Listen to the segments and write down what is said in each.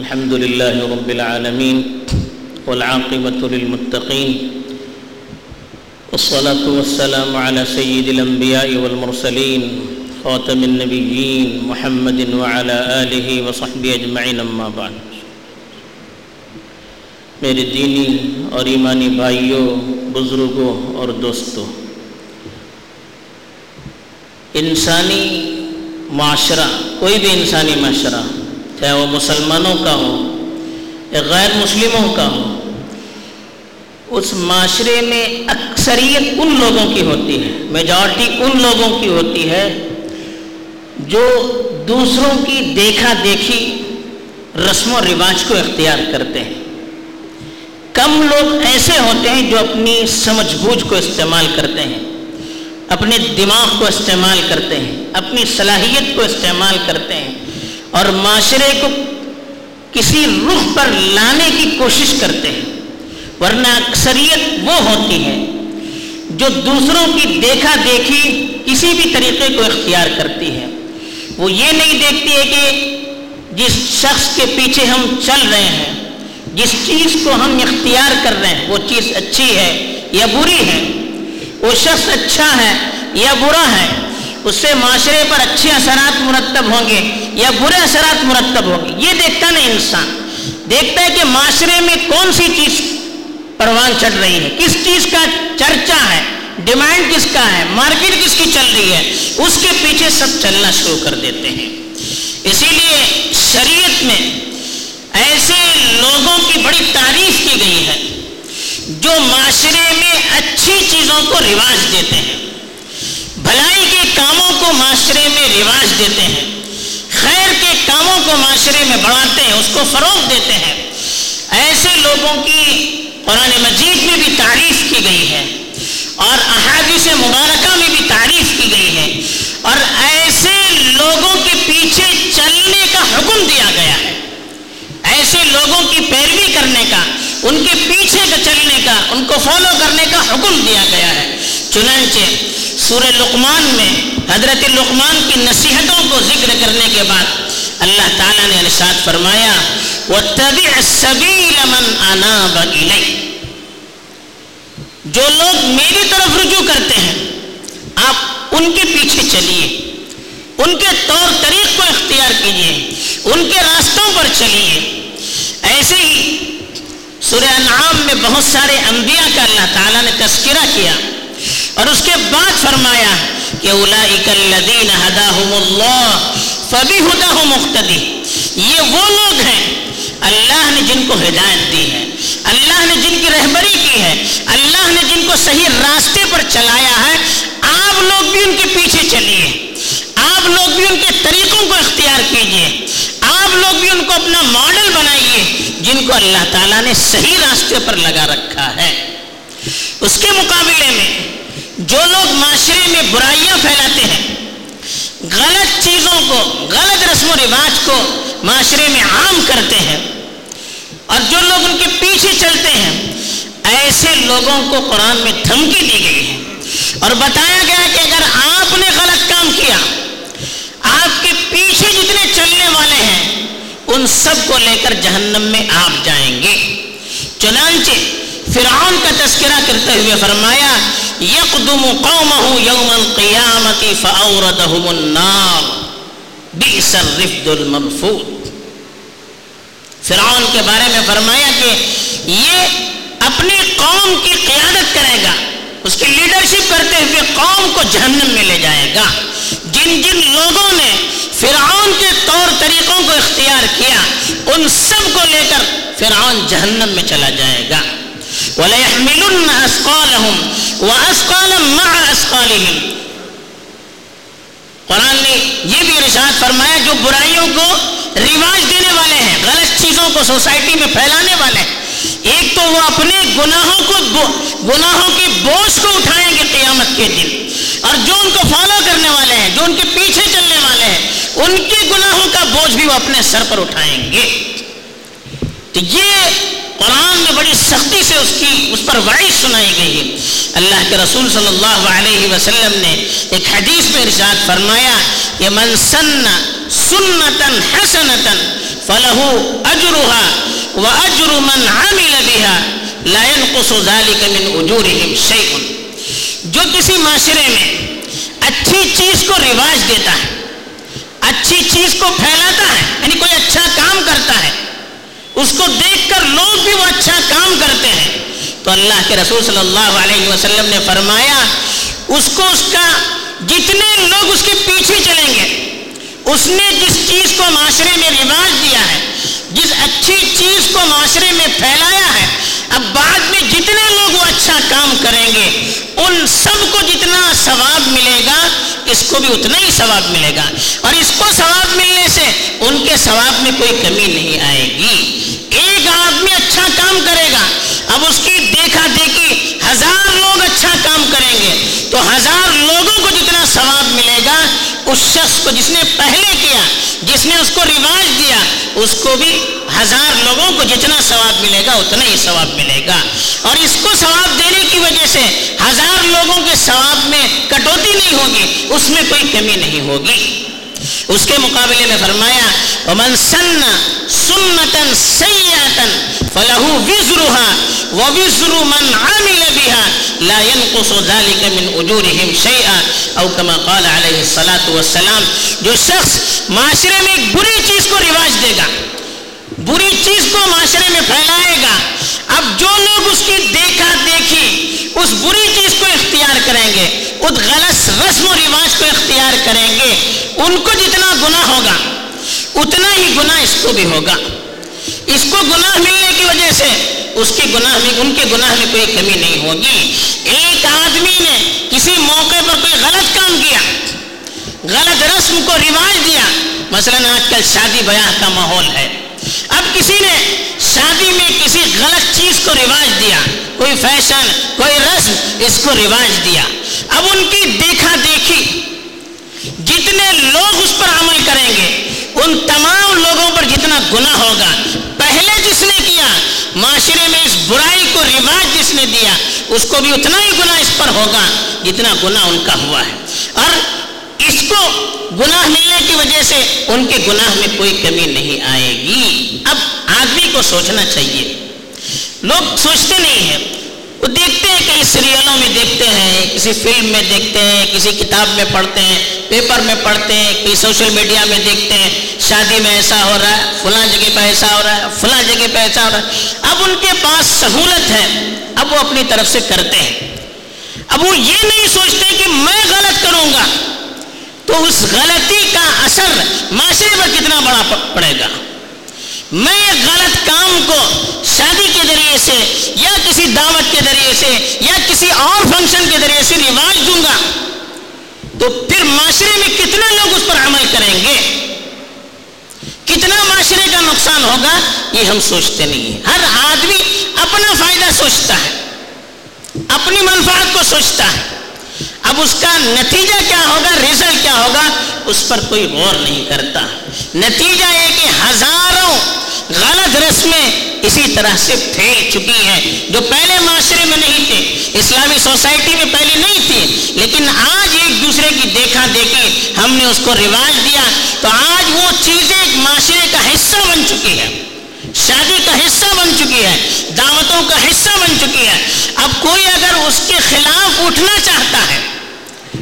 الحمد لله رب العالمين والعاقبة للمتقين والصلاة والسلام على سيد الأنبياء والمرسلين خاتم النبيين محمد وعلى آله وصحبه أجمعين أما بعد. میرے دینی اور ایمانی بھائیوں، بزرگوں اور دوستوں، انسانی معاشرہ، کوئی بھی انسانی معاشرہ چاہے وہ مسلمانوں کا ہو یا غیر مسلموں کا ہو اس معاشرے میں اکثریت ان لوگوں کی ہوتی ہے میجارٹی ان لوگوں کی ہوتی ہے جو دوسروں کی دیکھا دیکھی رسم و رواج کو اختیار کرتے ہیں۔ کم لوگ ایسے ہوتے ہیں جو اپنی سمجھ بوجھ کو استعمال کرتے ہیں، اپنے دماغ کو استعمال کرتے ہیں، اپنی صلاحیت کو استعمال کرتے ہیں۔ اور معاشرے کو کسی رخ پر لانے کی کوشش کرتے ہیں۔ ورنہ اکثریت وہ ہوتی ہے جو دوسروں کی دیکھا دیکھی کسی بھی طریقے کو اختیار کرتی ہے وہ یہ نہیں دیکھتی ہے کہ جس شخص کے پیچھے ہم چل رہے ہیں، جس چیز کو ہم اختیار کر رہے ہیں، وہ چیز اچھی ہے یا بری ہے۔ وہ شخص اچھا ہے یا برا ہے اس سے معاشرے پر اچھے اثرات مرتب ہوں گے یا برے اثرات مرتب ہوں گے؟ یہ دیکھتا نہیں انسان۔ دیکھتا ہے کہ معاشرے میں کون سی چیز پروان چڑھ رہی ہے؟ کس چیز کا چرچا ہے؟ ڈیمانڈ کس کا ہے؟ مارکیٹ کس کی چل رہی ہے؟ اس کے پیچھے سب چلنا شروع کر دیتے ہیں۔ اسی لیے شریعت میں ایسے لوگوں کی بڑی تعریف کی گئی ہے جو معاشرے میں اچھی چیزوں کو رواج دیتے ہیں۔ بھلائی کے کاموں کو معاشرے میں رواج دیتے ہیں، خیر کے کاموں کو معاشرے میں بڑھاتے ہیں، اس کو فروغ دیتے ہیں۔ ایسے لوگوں کی قرآن مجید میں بھی تعریف کی گئی ہے اور احادیث مبارکہ میں بھی تعریف کی گئی ہے۔ اور ایسے لوگوں کے پیچھے چلنے کا حکم دیا گیا ہے۔ ایسے لوگوں کی پیروی کرنے کا، ان کے پیچھے کا چلنے کا، ان کو فالو کرنے کا حکم دیا گیا ہے۔ چنانچہ سورہ لقمان میں حضرت لقمان کی نصیحتوں کو ذکر کرنے کے بعد اللہ تعالیٰ نے ارشاد فرمایا، وَاتَّبِعْ سَبِيلَ مَنْ أَنَابَ إِلَيْهِ۔ جو لوگ میری طرف رجوع کرتے ہیں، آپ ان کے پیچھے چلیے۔ ان کے طور طریق کو اختیار کیجیے۔ ان کے راستوں پر چلیے۔ ایسے ہی سورہ انعام میں بہت سارے انبیاء کا اللہ تعالیٰ نے تذکرہ کیا۔ اور اس کے بعد فرمایا کہ اولئک الذین ہداہم اللہ فبہدہ مقتدی، یہ وہ لوگ ہیں اللہ نے جن کو ہدایت دی ہے، اللہ نے جن کی رہبری کی ہے، اللہ نے جن کو صحیح راستے پر چلایا ہے، آپ لوگ بھی ان کے پیچھے چلیے، آپ لوگ بھی ان کے طریقوں کو اختیار کیجیے آپ لوگ بھی ان کو اپنا ماڈل بنائیے جن کو اللہ تعالیٰ نے صحیح راستے پر لگا رکھا ہے۔ اس کے مقابلے میں جو لوگ معاشرے میں برائیاں پھیلاتے ہیں، غلط چیزوں کو، غلط رسم و رواج کو معاشرے میں عام کرتے ہیں اور جو لوگ ان کے پیچھے چلتے ہیں، ایسے لوگوں کو قرآن میں دھمکی دی گئی ہے۔ اور بتایا گیا کہ اگر آپ نے غلط کام کیا، آپ کے پیچھے جتنے چلنے والے ہیں، ان سب کو لے کر جہنم میں آپ جائیں گے۔ چنانچہ فرعون کا تذکرہ کرتے ہوئے فرمایا، یقدم قومه یوم القیامت فاوردهم النار، بئس الرفد المرفود فرعون کے بارے میں فرمایا کہ یہ اپنی قوم کی قیادت کرے گا، اس کی لیڈرشپ کرتے ہوئے قوم کو جہنم میں لے جائے گا۔ جن جن لوگوں نے فرعون کے طور طریقوں کو اختیار کیا، ان سب کو لے کر فرعون جہنم میں چلا جائے گا۔ وَلَيَحْمِلُنَّ أَسْقَالَهُمْ وَأَسْقَالًا مَعَ أَسْقَالِهِمْ قرآن نے یہ بھی ارشاد فرمایا جو برائیوں کو رواج دینے والے ہیں، غلط چیزوں کو سوسائٹی میں پھیلانے والے ہیں۔ ایک تو وہ اپنے گناہوں کو گناہوں کی بوجھ کو اٹھائیں گے قیامت کے دن۔ اور جو ان کو فالو کرنے والے ہیں، جو ان کے پیچھے چلنے والے ہیں، ان کے گناہوں کا بوجھ بھی وہ اپنے سر پر اٹھائیں گے۔ تو یہ قرآن میں بڑی سختی سے اس کی اس پر وعید سنائی گئی ہے۔ اللہ کے رسول صلی اللہ علیہ وسلم نے ایک حدیث میں ارشاد فرمایا، کہ من سن سنتا حسنتا فلح اجرا و اجر من عامل بها لا ينقص ذلك من اجورهم شيء جو کسی معاشرے میں اچھی چیز کو رواج دیتا ہے، اچھی چیز کو پھیلاتا ہے یعنی کوئی اچھا کام کرتا ہے اس کو دیکھ کر لوگ بھی وہ اچھا کام کرتے ہیں۔ تو اللہ کے رسول صلی اللہ علیہ وسلم نے فرمایا، اس کو اس کا جتنے لوگ اس کے پیچھے چلیں گے، اس نے جس چیز کو معاشرے میں رواج دیا ہے، جس اچھی چیز کو معاشرے میں پھیلایا ہے، اب بعد میں جتنے لوگ وہ اچھا کام کریں گے، ان سب کو جتنا ثواب ملے گا، اس کو بھی اتنا ہی ثواب ملے گا۔ اور اس کو ثواب ملنے سے ان کے ثواب میں کوئی کمی نہیں آئے گی۔ ایک آدمی اچھا کام کرے گا۔ اب اس کی دیکھا دیکھی ہزار لوگ اچھا کام کریں گے۔ تو ہزار لوگوں کو جتنا ثواب ملے گا، اس شخص کو جس نے پہلے کیا، جس نے اس کو رواج دیا، اس کو بھی ہزار لوگوں کو جتنا ثواب ملے گا، اتنا ہی ثواب ملے گا۔ اور اس کو ثواب دینے کی وجہ سے ہزار لوگوں کے ثواب میں کٹوتی نہیں ہوگی، اس میں کوئی کمی نہیں ہوگی۔ اس کے مقابلے میں فرمایا، ومن سن سنتن سیئتن فلہو وزرها ووزر من عمل بها لا ينقص ذلك من اجورهم شيئا او كما قال علیہ الصلاة والسلام جو شخص معاشرے میں ایک بری چیز کو رواج دے گا۔ بری چیز کو معاشرے میں پھیلائے گا۔ اب جو لوگ اس کی دیکھا دیکھی، اس بری چیز کو اختیار کریں گے اس غلط رسم و رواج کو اختیار کریں گے، ان کو جتنا گناہ ہوگا، اتنا ہی گناہ اس کو بھی ہوگا۔ اس کو گناہ ملنے کی وجہ سے اس کے گناہ میں، ان کے گناہ میں کوئی کمی نہیں ہوگی۔ ایک آدمی نے کسی موقع پر کوئی غلط کام کیا، غلط رسم کو رواج دیا۔ مثلا آج کل شادی بیاہ کا ماحول ہے۔ اب کسی نے شادی میں کسی غلط چیز کو رواج دیا، کوئی فیشن، کوئی رسم، اس کو رواج دیا۔ اب ان کی دیکھا دیکھی، جتنے لوگ اس پر عمل کریں گے، ان تمام لوگوں پر جتنا گناہ ہوگا۔ پہلے جس نے کیا، معاشرے میں اس برائی کو رواج جس نے دیا، اس کو بھی اتنا ہی گناہ اس پر ہوگا جتنا گناہ ان کا ہوا ہے۔ اور اس کو گناہ ملنے کی وجہ سے ان کے گناہ میں کوئی کمی نہیں آئے گی۔ اب آدمی کو سوچنا چاہیے۔ لوگ سوچتے نہیں ہیں۔ وہ دیکھتے ہیں کئی سیریلوں میں دیکھتے ہیں، کسی فلم میں دیکھتے ہیں، کسی کتاب میں پڑھتے ہیں، پیپر میں پڑھتے ہیں، کئی سوشل میڈیا میں دیکھتے ہیں، شادی میں ایسا ہو رہا ہے، فلاں جگہ پہ ایسا ہو رہا ہے، فلاں جگہ پہ ایسا ہو رہا ہے۔ اب ان کے پاس سہولت ہے۔ اب وہ اپنی طرف سے کرتے ہیں۔ اب وہ یہ نہیں سوچتے کہ میں غلط کروں گا۔ تو اس غلطی کا اثر معاشرے پر کتنا بڑا پڑے گا؟ میں ایک غلط کام کو شادی کے ذریعے سے یا کسی دعوت کے ذریعے سے یا کسی اور فنکشن کے ذریعے سے رواج دوں گا تو پھر معاشرے میں کتنے لوگ اس پر عمل کریں گے؟ کتنا معاشرے کا نقصان ہوگا؟ یہ ہم سوچتے نہیں ہیں۔ ہر آدمی اپنا فائدہ سوچتا ہے، اپنی منفعت کو سوچتا ہے۔ اب اس کا نتیجہ کیا ہوگا؟ رزلٹ کیا ہوگا؟ اس پر کوئی غور نہیں کرتا۔ نتیجہ یہ کہ ہزاروں غلط رسمیں اسی طرح سے پھیل چکی ہیں، جو پہلے معاشرے میں نہیں تھے۔ اسلامی سوسائٹی میں پہلے نہیں تھی، لیکن آج ایک دوسرے کی دیکھا دیکھی ہم نے اس کو رواج دیا۔ تو آج وہ چیزیں ایک معاشرے کا حصہ بن چکی ہے شادی کا حصہ بن چکی ہے دعوتوں کا حصہ بن چکی ہے اب کوئی اگر اس کے خلاف اٹھنا چاہتا ہے،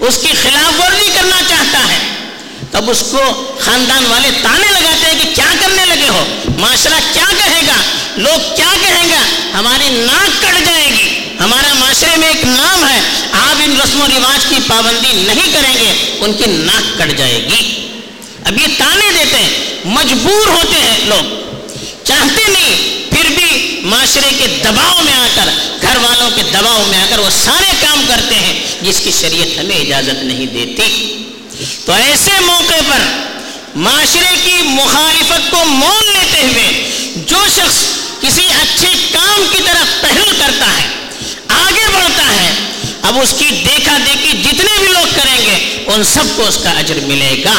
اس کی خلاف ورزی کرنا چاہتا ہے، تب اس کو خاندان والے تانے لگاتے ہیں کہ کیا کرنے لگے ہو؟ معاشرہ کیا کہے گا؟ لوگ کیا کہیں گا؟ ہماری ناک کٹ جائے گی۔ ہمارا معاشرے میں ایک نام ہے، آپ ان رسم و رواج کی پابندی نہیں کریں گے، ان کی ناک کٹ جائے گی۔ اب یہ تانے دیتے ہیں، مجبور ہوتے ہیں لوگ۔ چاہتے نہیں، پھر بھی معاشرے کے دباؤ میں آ کر، گھر والوں کے دباؤ میں آ کر وہ سارے کام کرتے ہیں جس کی شریعت ہمیں اجازت نہیں دیتی۔ تو ایسے موقع پر معاشرے کی مخالفت کو مول لیتے ہوئے جو شخص کسی اچھے کام کی طرف پہل کرتا ہے، آگے بڑھتا ہے، اب اس کی دیکھا دیکھی جتنے بھی لوگ کریں گے، ان سب کو اس کا اجر ملے گا۔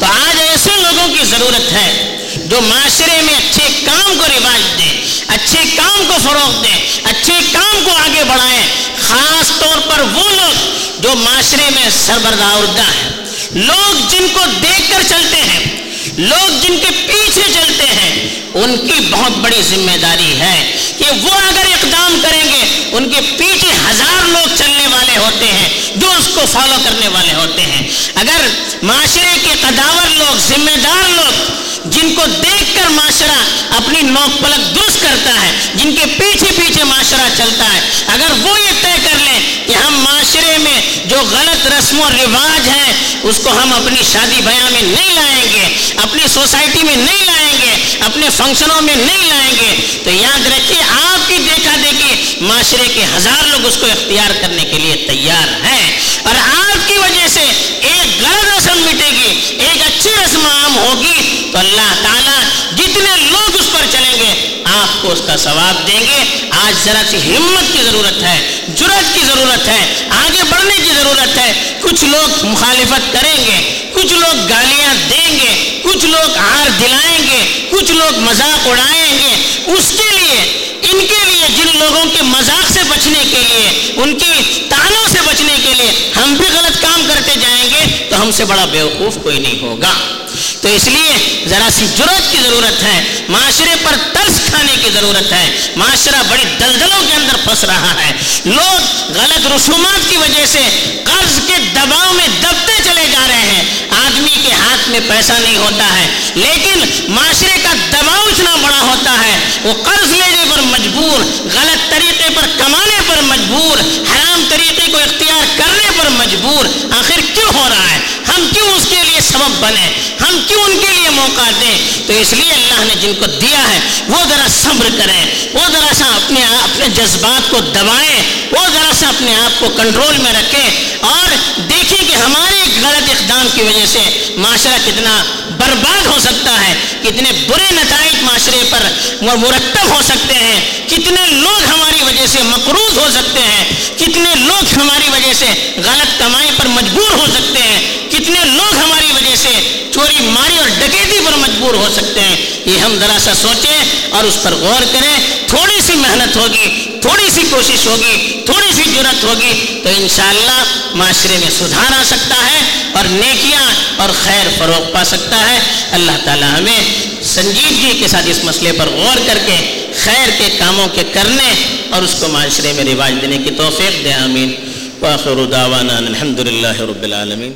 تو آج ایسے لوگوں کی ضرورت ہے جو معاشرے میں اچھے کام کو رواج دیں، اچھے کام کو فروغ دیں، اچھے کام کو آگے بڑھائیں۔ خاص طور پر وہ لوگ جو معاشرے میں سربردہ ہیں۔ لوگ جن کو دیکھ کر چلتے ہیں لوگ جن کے پیچھے چلتے ہیں، ان کی بہت بڑی ذمہ داری ہے کہ وہ اگر اقدام کریں گے، ان کے پیچھے ہزار لوگ چلنے والے ہوتے ہیں جو اس کو فالو کرنے والے ہوتے ہیں۔ اگر معاشرے کے قداور لوگ، ذمہ دار لوگ، جن کو دیکھ کر معاشرہ اپنی نوک پلک درست کرتا ہے، جن کے پیچھے پیچھے معاشرہ چلتا ہے، اگر وہ یہ طے کر لیں کہ ہم معاشرے میں جو غلط رسم و رواج ہیں، اس کو ہم اپنی شادی بیاہ میں نہیں لائیں گے، اپنی سوسائٹی میں نہیں لائیں گے، اپنے فنکشنوں میں نہیں لائیں گے۔ تو یاد رکھیے، آپ کی دیکھا دیکھی معاشرے کے ہزار لوگ اس کو اختیار کرنے کے لیے تیار ہیں۔ اور آپ کی وجہ سے ایک غلط رسم مٹے گی، ایک اچھی رسم عام ہوگی۔ تو اللہ تعالیٰ جتنے لوگ اس پر چلیں گے آپ کو اس کا ثواب دیں گے۔ آج ذرا سی ہمت کی ضرورت ہے جرت کی ضرورت ہے، آگے بڑھنے کی ضرورت ہے۔ کچھ لوگ مخالفت کریں گے، کچھ لوگ گالیاں دیں گے، کچھ لوگ ہار دلائیں گے، کچھ لوگ مذاق اڑائیں گے۔ اس کے لیے، ان کے لیے، جن لوگوں کے مذاق سے بچنے کے لیے، ان کی تانوں سے بچنے کے لیے ہم بھی غلط کام کرتے جائیں گے، تو ہم سے بڑا بیوقوف کوئی نہیں ہوگا۔ تو اس لیے ذرا سی جرت کی ضرورت ہے، معاشرے پر ترس کھانے کی ضرورت ہے۔ معاشرہ بڑی دلدلوں کے اندر پھنس رہا ہے۔ لوگ غلط رسومات کی وجہ سے قرض کے دباؤ میں دبتے چلے جا رہے ہیں۔ آدمی کے ہاتھ میں پیسہ نہیں ہوتا ہے، لیکن معاشرے کا دباؤ اتنا بڑا ہوتا ہے۔ وہ قرض لینے پر مجبور، غلط طریقے پر کمانے پر مجبور طریقے کو اختیار کرنے پر مجبور، آخر کیوں ہو رہا ہے؟ ہم کیوں اس کے لیے سبب بنے؟ ہم کیوں ان کے لیے موقع دیں؟ تو اس لیے اللہ نے جن کو دیا ہے، وہ ذرا صبر کریں، وہ ذرا سا اپنے اپنے جذبات کو دبائیں، وہ ذرا سا اپنے آپ کو کنٹرول میں رکھیں اور دیکھیں کہ ہمارے غلط اقدام کی وجہ سے معاشرہ کتنا برباد ہو سکتا ہے، کتنے برے نتائج معاشرے پر مرتب ہو سکتے ہیں، کتنے لوگ ہماری وجہ سے مقروض ہو سکتے ہیں، کتنے لوگ ہماری وجہ سے غلط کمائی پر مجبور ہو سکتے ہیں، کتنے لوگ ہماری وجہ سے چوری ماری ڈکیتی پر مجبور ہو سکتے ہیں۔ یہ ہم ذرا سا سوچیں اور اس پر غور کریں۔ تھوڑی سی محنت ہوگی، تھوڑی سی کوشش ہوگی، تھوڑی سی جرت ہوگی تو انشاءاللہ معاشرے میں سدھار آ سکتا ہے اور نیکیاں اور خیر فروغ پا سکتا ہے۔ اللہ تعالی ہمیں سنجیدگی کے ساتھ اس مسئلے پر غور کر کے، خیر کے کاموں کے کرنے اور اس کو معاشرے میں رواج دینے کی توفیق دے، آمین۔ واخر دعوانا الحمد للہ رب العالمین۔